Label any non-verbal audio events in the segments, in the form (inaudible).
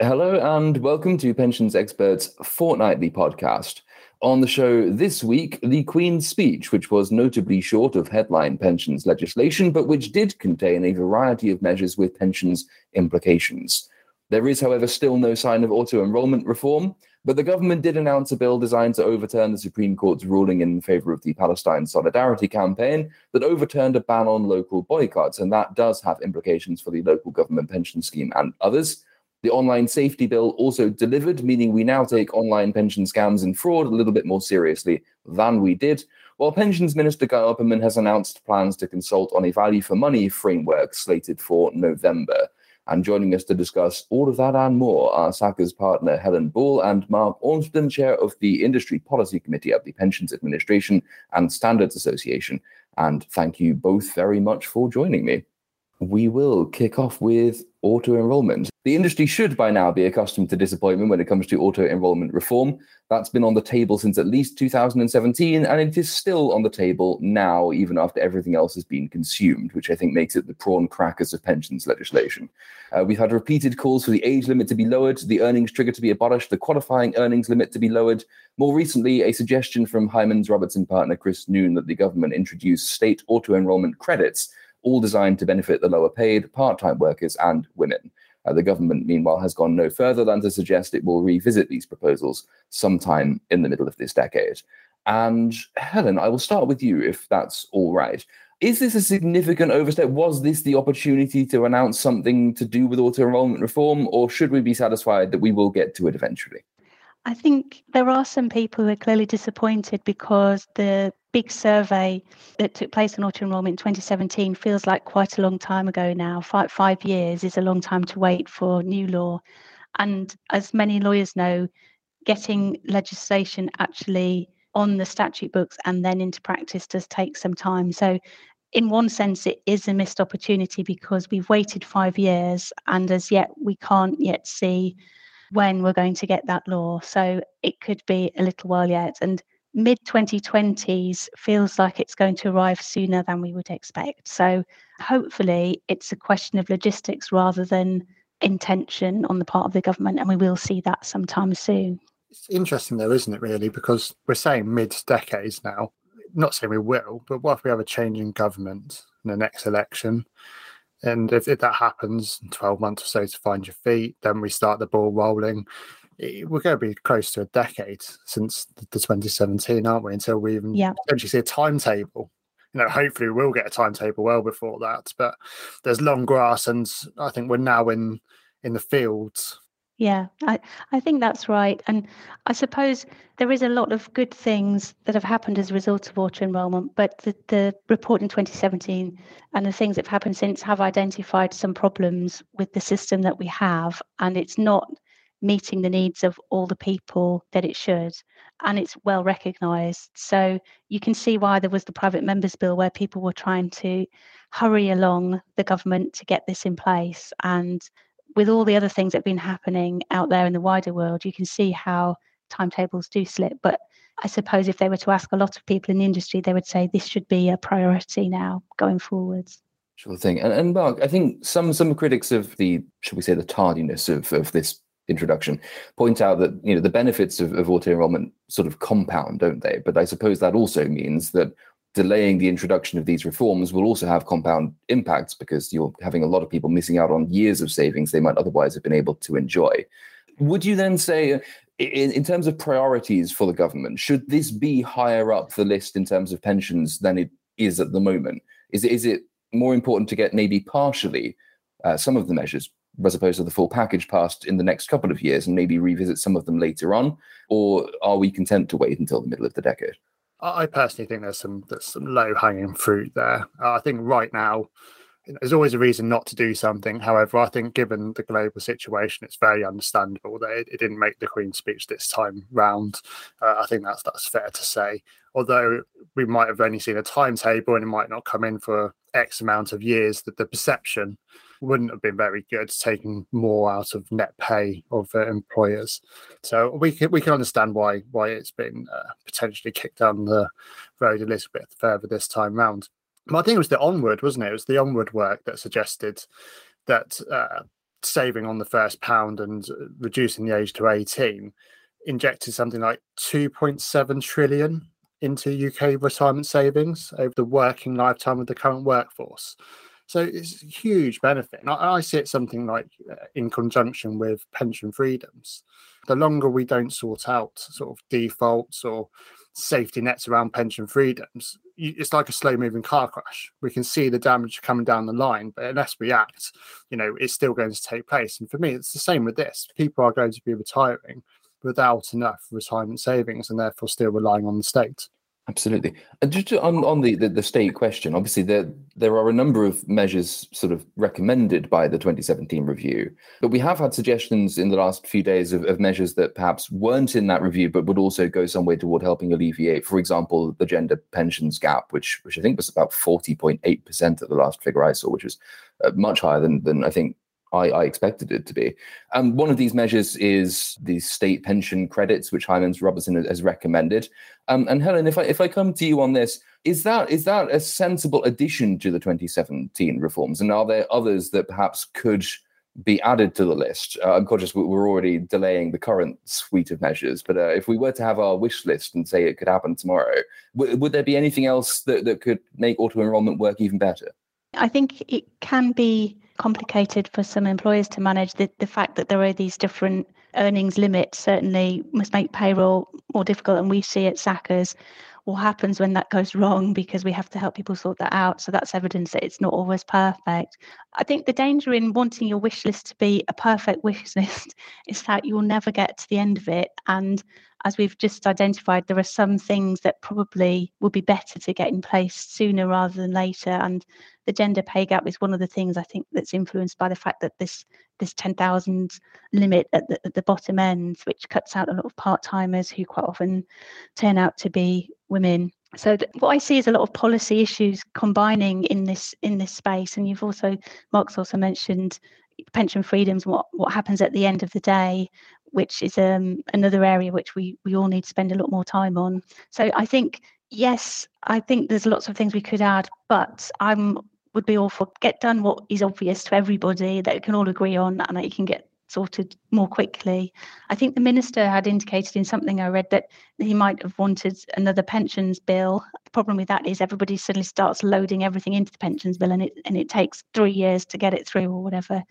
Hello and welcome to Pensions Experts Fortnightly podcast. On the show this week, the Queen's speech, which was notably short of headline pensions legislation, but which did contain a variety of measures with pensions implications. There is, however, still no sign of auto enrolment reform, but the government did announce a bill designed to overturn the Supreme Court's ruling in favor of the Palestine Solidarity Campaign that overturned a ban on local boycotts, and that does have implications for the local government pension scheme and others. The online safety bill also delivered, meaning we now take online pension scams and fraud a little bit more seriously than we did. While Pensions Minister Guy Opperman has announced plans to consult on a value for money framework slated for November. And joining us to discuss all of that and more are Sackers partner Helen Ball and Mark Ormston, chair of the Industry Policy Committee of the Pensions Administration and Standards Association. And thank you both very much for joining me we will kick off with auto enrollment. The industry should by now be accustomed to disappointment when it comes to auto enrollment reform. That's been on the table since at least 2017, and it is still on the table now, even after everything else has been consumed, which I think makes it the prawn crackers of pensions legislation. Uh, we've had repeated calls for the age limit to be lowered, the earnings trigger to be abolished, the qualifying earnings limit to be lowered. More recently, a suggestion from Hymans Robertson partner Chris Noon that the government introduce state auto enrollment credits all designed to benefit the lower paid, part time workers, and women. Uh, the government, meanwhile, has gone no further than to suggest it will revisit these proposals sometime in the middle of this decade. And Helen, I will start with you if that's all right. Is this a significant overstep? Was this the opportunity to announce something to do with auto enrollment reform, or should we be satisfied that we will get to it eventually? I think there are some people who are clearly disappointed because the big survey that took place on auto enrolment in 2017 feels like quite a long time ago now. Five, five years is a long time to wait for new law. And as many lawyers know, getting legislation actually on the statute books and then into practice does take some time. So, in one sense, it is a missed opportunity because we've waited five years and as yet we can't yet see when we're going to get that law. So it could be a little while yet. And mid 2020s feels like it's going to arrive sooner than we would expect. So hopefully it's a question of logistics rather than intention on the part of the government. And we will see that sometime soon. It's interesting though, isn't it, really? Because we're saying mid decades now. Not saying we will, but what if we have a change in government in the next election? And if, if that happens, 12 months or so to find your feet, then we start the ball rolling. We're going to be close to a decade since the 2017, aren't we? Until we even yeah. potentially see a timetable. You know, hopefully we'll get a timetable well before that. But there's long grass, and I think we're now in in the fields yeah, I, I think that's right. And I suppose there is a lot of good things that have happened as a result of auto enrolment, but the, the report in 2017 and the things that have happened since have identified some problems with the system that we have, and it's not meeting the needs of all the people that it should. And it's well recognised. So you can see why there was the private members bill where people were trying to hurry along the government to get this in place. And with all the other things that have been happening out there in the wider world, you can see how timetables do slip. But I suppose if they were to ask a lot of people in the industry, they would say this should be a priority now going forwards. Sure thing. And, and Mark, I think some some critics of the, should we say, the tardiness of, of this introduction point out that you know the benefits of, of auto enrollment sort of compound, don't they? But I suppose that also means that delaying the introduction of these reforms will also have compound impacts because you're having a lot of people missing out on years of savings they might otherwise have been able to enjoy. Would you then say, in, in terms of priorities for the government, should this be higher up the list in terms of pensions than it is at the moment? Is it, is it more important to get maybe partially uh, some of the measures as opposed to the full package passed in the next couple of years and maybe revisit some of them later on? Or are we content to wait until the middle of the decade? I personally think there's some there's some low hanging fruit there. Uh, I think right now there's always a reason not to do something. However, I think given the global situation, it's very understandable that it, it didn't make the Queen's speech this time round. Uh, I think that's that's fair to say. Although we might have only seen a timetable and it might not come in for X amount of years, that the perception wouldn't have been very good, taking more out of net pay of uh, employers. So we can we can understand why why it's been uh, potentially kicked down the road a little bit further this time round. But I think it was the onward, wasn't it? It was the onward work that suggested that uh, saving on the first pound and reducing the age to 18 injected something like 2.7 trillion into UK retirement savings over the working lifetime of the current workforce. So it's a huge benefit. And I, I see it something like uh, in conjunction with pension freedoms. The longer we don't sort out sort of defaults or safety nets around pension freedoms, it's like a slow moving car crash. We can see the damage coming down the line, but unless we act, you know, it's still going to take place. And for me, it's the same with this. People are going to be retiring without enough retirement savings and therefore still relying on the state. Absolutely. And just on, on the, the, the, state question, obviously there there are a number of measures sort of recommended by the 2017 review, but we have had suggestions in the last few days of, of measures that perhaps weren't in that review, but would also go some way toward helping alleviate, for example, the gender pensions gap, which which I think was about 40.8% at the last figure I saw, which was uh, much higher than than I think I, I, expected it to be. Um, one of these measures is the state pension credits, which Hymans Robertson has recommended. Um, and Helen, if I if I come to you on this, is that is that a sensible addition to the 2017 reforms? And are there others that perhaps could be added to the list? Uh, I'm conscious we're already delaying the current suite of measures, but uh, if we were to have our wish list and say it could happen tomorrow, w- would there be anything else that, that could make auto enrollment work even better? I think it can be complicated for some employers to manage. The, the fact that there are these different earnings limits certainly must make payroll more difficult. And we see at Sackers what happens when that goes wrong because we have to help people sort that out. So that's evidence that it's not always perfect. I think the danger in wanting your wish list to be a perfect wish list (laughs) is that you'll never get to the end of it. And as we've just identified, there are some things that probably would be better to get in place sooner rather than later. And the gender pay gap is one of the things I think that's influenced by the fact that this this 10,000 limit at the, at the bottom end, which cuts out a lot of part timers who quite often turn out to be women. So th- what I see is a lot of policy issues combining in this in this space. And you've also, Mark's also mentioned pension freedoms, what what happens at the end of the day, which is um, another area which we we all need to spend a lot more time on. So I think yes, I think there's lots of things we could add, but I'm would be all for get done what is obvious to everybody that we can all agree on and that you can get sorted more quickly. I think the minister had indicated in something I read that he might have wanted another pensions bill. The problem with that is everybody suddenly starts loading everything into the pensions bill and it and it takes three years to get it through or whatever.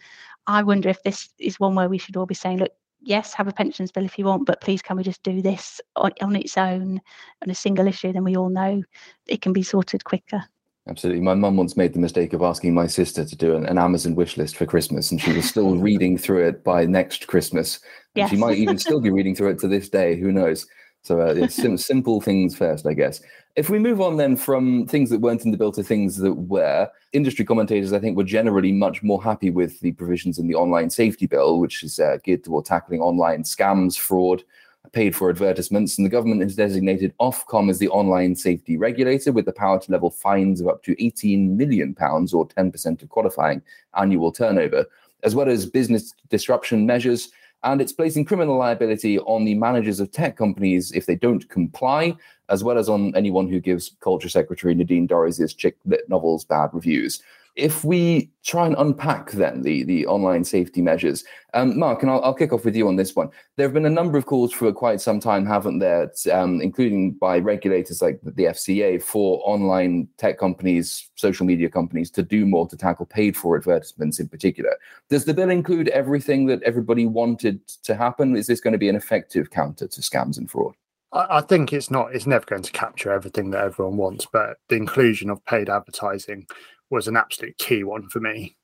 I wonder if this is one where we should all be saying, look, yes, have a pensions bill if you want, but please can we just do this on, on its own on a single issue? Then we all know it can be sorted quicker. Absolutely. My mum once made the mistake of asking my sister to do an, an, Amazon wish list for Christmas, and she was still (laughs) reading through it by next Christmas. Yes. She might even still be reading through it to this day. Who knows? So uh, it's sim- (laughs) simple things first, I guess. If we move on then from things that weren't in the bill to things that were, industry commentators, I think, were generally much more happy with the provisions in the online safety bill, which is uh, geared toward tackling online scams, fraud, paid for advertisements, and the government has designated Ofcom as the online safety regulator with the power to level fines of up to 18 million pounds or 10% of qualifying annual turnover, as well as business disruption measures. And it's placing criminal liability on the managers of tech companies if they don't comply, as well as on anyone who gives Culture Secretary Nadine Dorries' chick lit novels bad reviews if we try and unpack then the, the online safety measures, um, Mark, and I'll, I'll, kick off with you on this one. There have been a number of calls for quite some time, haven't there, um, including by regulators like the FCA for online tech companies, social media companies to do more to tackle paid for advertisements in particular. Does the bill include everything that everybody wanted to happen? Is this going to be an effective counter to scams and fraud? I think it's not. It's never going to capture everything that everyone wants, but the inclusion of paid advertising was an absolute key one for me.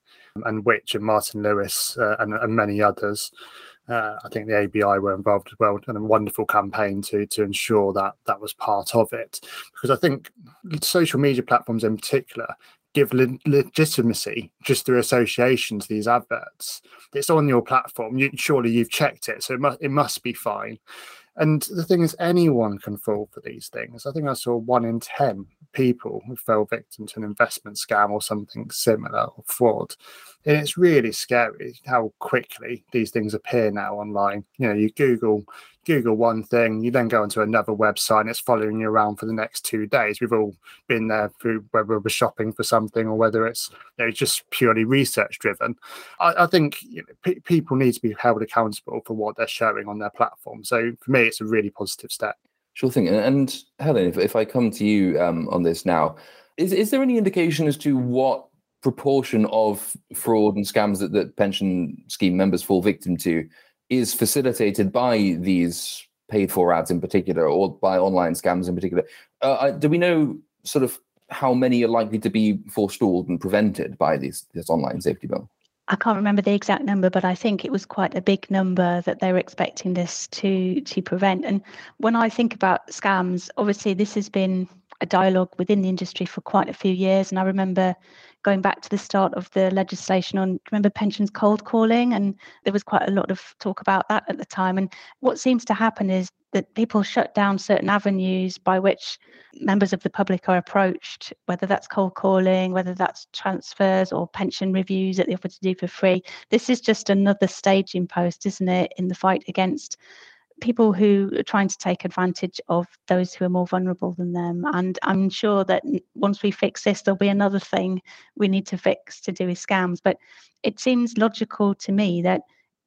And Which and Martin Lewis uh, and, and, many others. Uh, I think the ABI were involved as well, and a wonderful campaign to to ensure that that was part of it. Because I think social media platforms in particular give le- legitimacy just through association to these adverts. It's on your platform. You, surely you've checked it, so it must it must be fine. And the thing is, anyone can fall for these things. I think I saw one in 10 people who fell victim to an investment scam or something similar or fraud. And it's really scary how quickly these things appear now online. You know, you Google Google one thing, you then go onto another website and it's following you around for the next two days. We've all been there through whether we're shopping for something or whether it's you know, just purely research driven. I, I think you know, p- people need to be held accountable for what they're showing on their platform. So for me, it's a really positive step. Sure thing. And Helen, if, if I come to you um, on this now, is, is there any indication as to what proportion of fraud and scams that, that pension scheme members fall victim to is facilitated by these paid for ads in particular or by online scams in particular. Uh, do we know sort of how many are likely to be forestalled and prevented by this, this online safety bill? I can't remember the exact number, but I think it was quite a big number that they were expecting this to to prevent. And when I think about scams, obviously this has been a dialogue within the industry for quite a few years. And I remember going back to the start of the legislation on remember pensions cold calling? And there was quite a lot of talk about that at the time. And what seems to happen is that people shut down certain avenues by which members of the public are approached whether that's cold calling whether that's transfers or pension reviews that they offer to do for free. This is just another staging post isn't it in the fight against people who are trying to take advantage of those who are more vulnerable than them. And I'm sure that once we fix this, there'll be another thing we need to fix to do with scams. But it seems logical to me that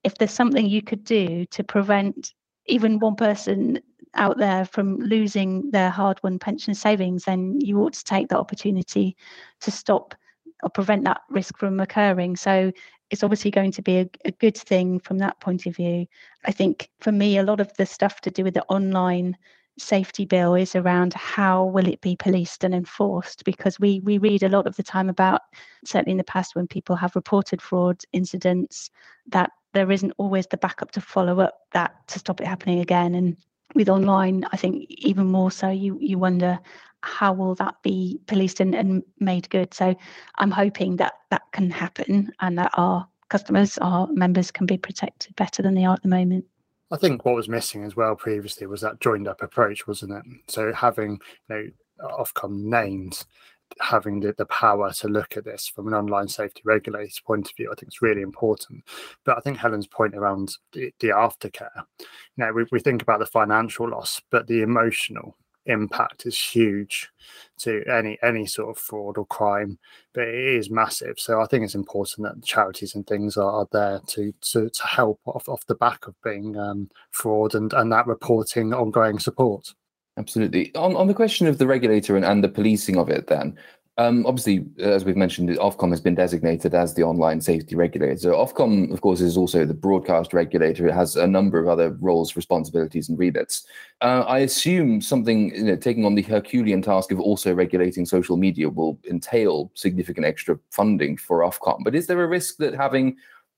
if there's something you could do to prevent even one person out there from losing their hard won pension savings, then you ought to take that opportunity to stop or prevent that risk from occurring. So it's obviously going to be a, a, good thing from that point of view. I think for me, a lot of the stuff to do with the online safety bill is around how will it be policed and enforced because we we read a lot of the time about certainly in the past when people have reported fraud incidents that there isn't always the backup to follow up that to stop it happening again and with online i think even more so you you wonder how will that be policed and, and made good? So I'm hoping that that can happen and that our customers, our members can be protected better than they are at the moment. I think what was missing as well previously was that joined up approach, wasn't it? So having you know Ofcom named having the, the power to look at this from an online safety regulator's point of view, I think it's really important. But I think Helen's point around the, the aftercare, you know, we, we think about the financial loss, but the emotional impact is huge to any any sort of fraud or crime, but it is massive. So I think it's important that charities and things are, are there to, to to help off off the back of being um, fraud and and that reporting ongoing support. Absolutely. On on the question of the regulator and, and the policing of it, then um, obviously, as we've mentioned, Ofcom has been designated as the online safety regulator. So Ofcom, of course, is also the broadcast regulator. It has a number of other roles, responsibilities, and remits. Uh, I assume something you know, taking on the Herculean task of also regulating social media will entail significant extra funding for Ofcom. But is there a risk that having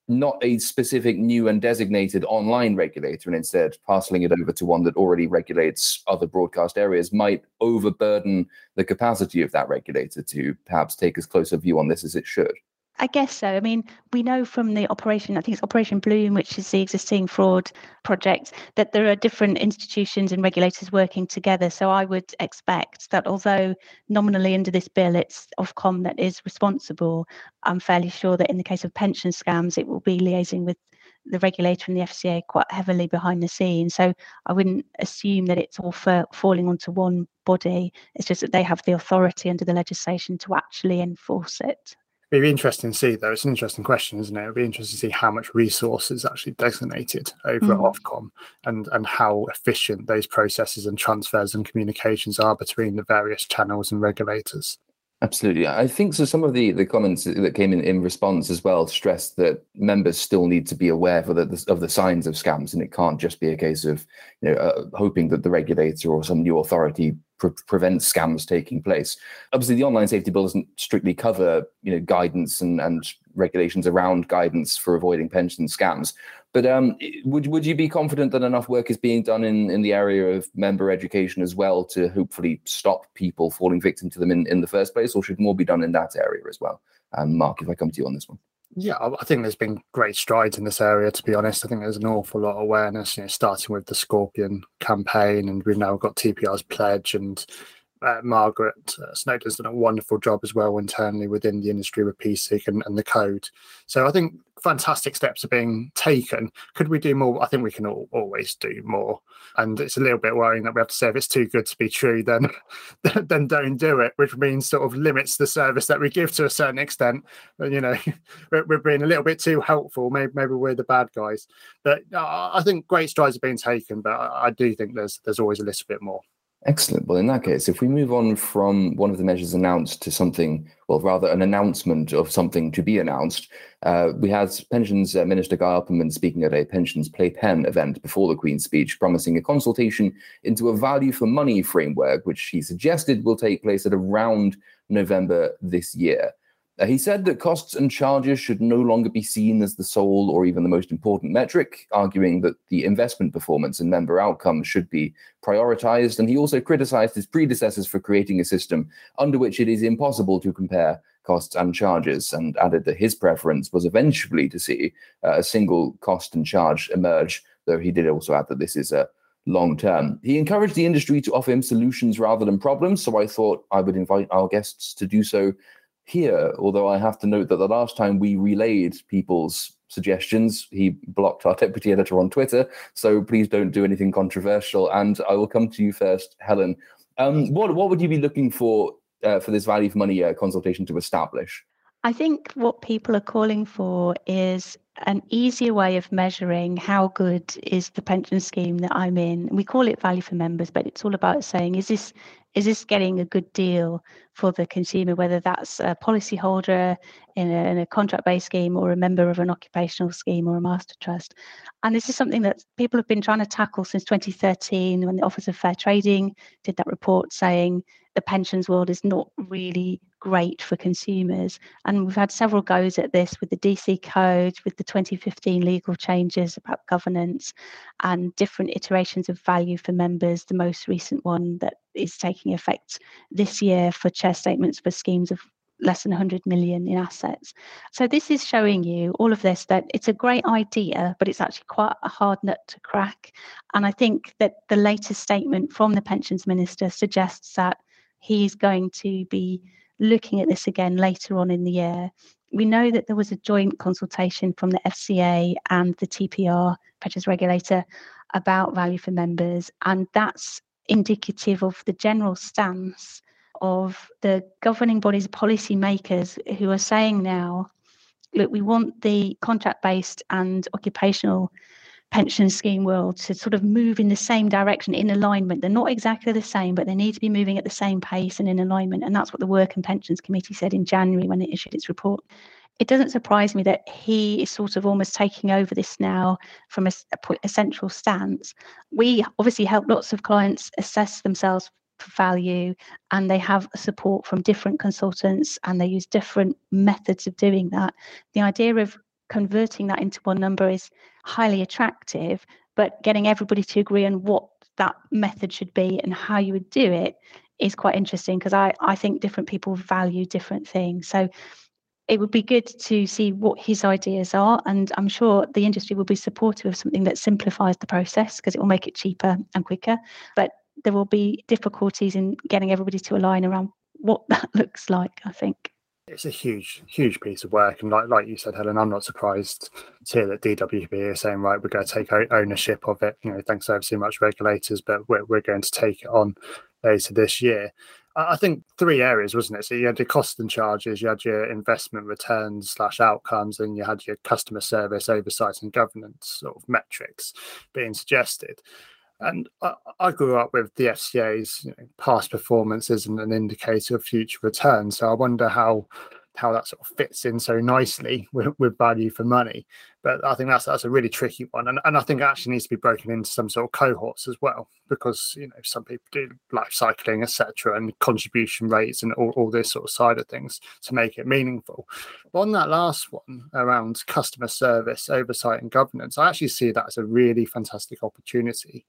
not a specific new and designated online regulator and instead parceling it over to one that already regulates other broadcast areas might overburden the capacity of that regulator to perhaps take as close a view on this as it should. I guess so. I mean, we know from the operation, I think it's Operation Bloom, which is the existing fraud project, that there are different institutions and regulators working together. So I would expect that although nominally under this bill it's Ofcom that is responsible, I'm fairly sure that in the case of pension scams, it will be liaising with the regulator and the FCA quite heavily behind the scenes. So I wouldn't assume that it's all for falling onto one body. It's just that they have the authority under the legislation to actually enforce it. It'd be interesting to see, though. It's an interesting question, isn't it? It'd be interesting to see how much resources actually designated over mm. at Ofcom and, and how efficient those processes and transfers and communications are between the various channels and regulators. Absolutely. I think so. Some of the, the comments that came in in response as well stressed that members still need to be aware of the, of the signs of scams, and it can't just be a case of you know uh, hoping that the regulator or some new authority pre- prevent scams taking place. Obviously, the online safety bill doesn't strictly cover you know guidance and, and regulations around guidance for avoiding pension scams. But um, would would you be confident that enough work is being done in, in the area of member education as well to hopefully stop people falling victim to them in, in the first place, or should more be done in that area as well? Um, Mark, if I come to you on this one. Yeah, I think there's been great strides in this area. To be honest, I think there's an awful lot of awareness. You know, starting with the Scorpion campaign, and we've now got TPR's pledge, and uh, Margaret uh, Snowdon's done a wonderful job as well internally within the industry with PSIG and, and the code. So I think fantastic steps are being taken. Could we do more? I think we can all, always do more. And it's a little bit worrying that we have to say if it's too good to be true, then (laughs) then don't do it, which means sort of limits the service that we give to a certain extent. You know, (laughs) we're, we're, being a little bit too helpful. Maybe maybe we're the bad guys. But uh, I think great strides are being taken, but I, I do think there's there's always a little bit more. Excellent. Well, in that case, if we move on from one of the measures announced to something, well, rather an announcement of something to be announced, uh, we had Pensions uh, Minister Guy Opperman speaking at a Pensions Playpen event before the Queen's speech, promising a consultation into a value for money framework, which he suggested will take place at around November this year. Uh, he said that costs and charges should no longer be seen as the sole or even the most important metric, arguing that the investment performance and member outcomes should be prioritized. And he also criticized his predecessors for creating a system under which it is impossible to compare costs and charges, and added that his preference was eventually to see uh, a single cost and charge emerge, though he did also add that this is a long term. He encouraged the industry to offer him solutions rather than problems, so I thought I would invite our guests to do so here, although I have to note that the last time we relayed people's suggestions, he blocked our deputy editor on Twitter. So please don't do anything controversial. And I will come to you first, Helen. Um, what what would you be looking for uh, for this value for money uh, consultation to establish? I think what people are calling for is an easier way of measuring how good is the pension scheme that I'm in. We call it value for members, but it's all about saying is this is this getting a good deal for the consumer, whether that's a policyholder in a, in a contract-based scheme or a member of an occupational scheme or a master trust. And this is something that people have been trying to tackle since 2013 when the Office of Fair Trading did that report saying the pensions world is not really great for consumers. And we've had several goes at this with the DC code, with the 2015 legal changes about governance, and different iterations of value for members. The most recent one that is taking effect this year for chair statements for schemes of less than 100 million in assets. So this is showing you all of this that it's a great idea, but it's actually quite a hard nut to crack. And I think that the latest statement from the pensions minister suggests that he's going to be looking at this again later on in the year. We know that there was a joint consultation from the FCA and the TPR, pensions regulator, about value for members, and that's indicative of the general stance of the governing bodies, policy makers who are saying now, look, we want the contract based and occupational pension scheme world to sort of move in the same direction in alignment. They're not exactly the same, but they need to be moving at the same pace and in alignment. And that's what the Work and Pensions Committee said in January when it issued its report. It doesn't surprise me that he is sort of almost taking over this now from a, a, central stance. We obviously help lots of clients assess themselves for value and they have support from different consultants and they use different methods of doing that. The idea of converting that into one number is highly attractive, but getting everybody to agree on what that method should be and how you would do it is quite interesting because I, I think different people value different things. So it would be good to see what his ideas are. And I'm sure the industry will be supportive of something that simplifies the process because it will make it cheaper and quicker. But there will be difficulties in getting everybody to align around what (laughs) that looks like, I think it's a huge, huge piece of work. And like like you said, Helen, I'm not surprised to hear that DWP is saying, right, we're going to take ownership of it. You know, thanks ever so much, regulators, but we're, we're going to take it on later this year. I think three areas, wasn't it? So you had your cost and charges, you had your investment returns slash outcomes, and you had your customer service oversight and governance sort of metrics being suggested. And I, I, grew up with the FCA's you know, past performance isn't an indicator of future returns. So I wonder how how that sort of fits in so nicely with, with value for money. But I think that's that's a really tricky one, and, and I think it actually needs to be broken into some sort of cohorts as well, because you know some people do life cycling, etc., and contribution rates and all, all this sort of side of things to make it meaningful. But on that last one around customer service, oversight, and governance, I actually see that as a really fantastic opportunity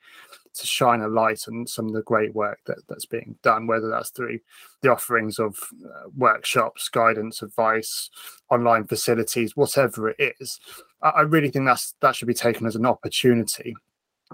to shine a light on some of the great work that, that's being done, whether that's through the offerings of uh, workshops, guidance, advice, online facilities, whatever it is. I, I really think that's that should be taken as an opportunity.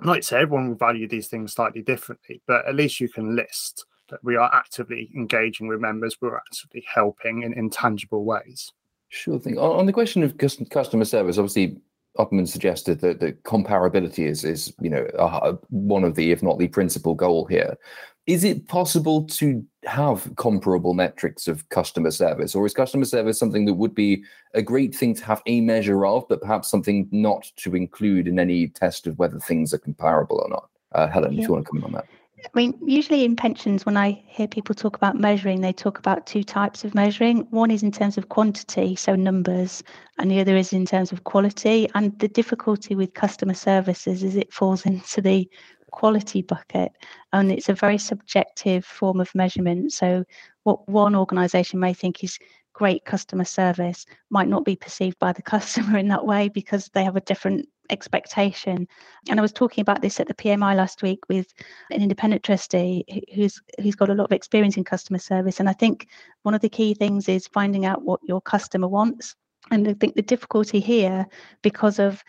Like I say, everyone will value these things slightly differently, but at least you can list that we are actively engaging with members, we're actively helping in, in tangible ways. Sure thing. On the question of customer service, obviously Opperman suggested that the comparability is is you know uh, one of the if not the principal goal here. Is it possible to have comparable metrics of customer service, or is customer service something that would be a great thing to have a measure of, but perhaps something not to include in any test of whether things are comparable or not? Uh, Helen, yeah. if you want to comment on that. I mean, usually in pensions, when I hear people talk about measuring, they talk about two types of measuring. One is in terms of quantity, so numbers, and the other is in terms of quality. And the difficulty with customer services is it falls (laughs) into the quality bucket, and it's a very subjective form of measurement. So, what one organisation may think is great customer service might not be perceived by the (laughs) customer in that way because they have a different expectation. And I was talking about this at the PMI last week with an independent trustee who's who's got a lot of experience in customer service. And I think one of the key things is finding out what your customer wants. And I think the difficulty here, because of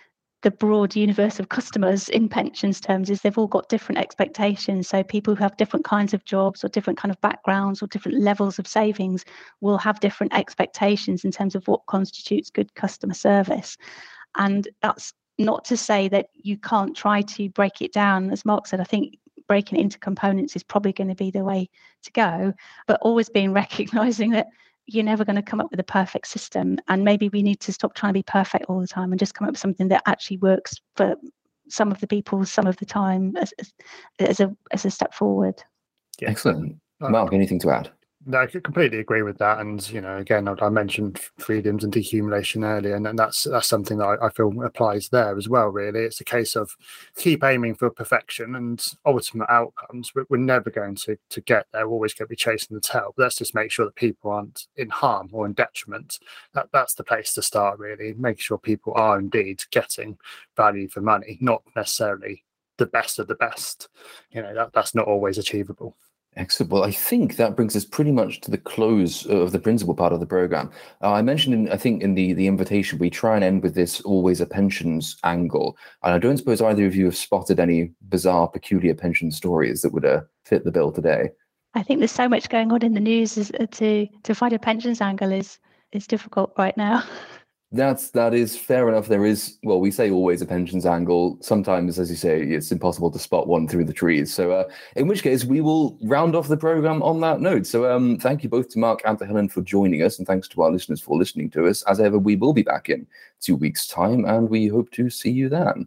the broad universe of customers in pensions terms is they've all got different expectations. So people who have different kinds of jobs or different kind of backgrounds or different levels of savings will have different expectations in terms of what constitutes good customer service. And that's not to say that you can't try to break it down. As mark said i think breaking it into components is probably going to be the way to go but always being (laughs) recognizing that you're never going to come up with a perfect system and maybe we need to stop trying to be perfect all the time and just come up with something that actually works for some of the people some of the time as, as a as a step forward. Yeah. excellent. Uh, Mark anything to add no, I completely agree with that. And you know, again, I, mentioned freedoms and decumulation earlier, and, and that's that's something that I, I, feel applies there as well. Really, it's a case of keep aiming for perfection and ultimate outcomes. We're, we're never going to to get there. We're always going to be chasing the tail. But let's just make sure that people aren't in harm or in detriment. That that's the place to start. Really, make sure people are indeed getting value for money, not necessarily the best of the best. You know, that that's not always achievable. Excellent. Well, I think that brings us pretty much to the close of the principal part of the program. Uh, I mentioned, in, I think, in the the invitation, we try and end with this always a pensions angle. And I don't suppose either of you have spotted any bizarre, peculiar pension stories that would uh, fit the bill today. I think there's so much going on in the news is, uh, to to find a pensions angle is is difficult right now. (laughs) That's that is fair enough. There is well, we say always a pensions angle. Sometimes, as you say, it's impossible to spot one through the trees. So, uh, in which case, we will round off the program on that note. So, um, thank you both to Mark and to Helen for joining us, and thanks to our listeners for listening to us. As ever, we will be back in two weeks' time, and we hope to see you then.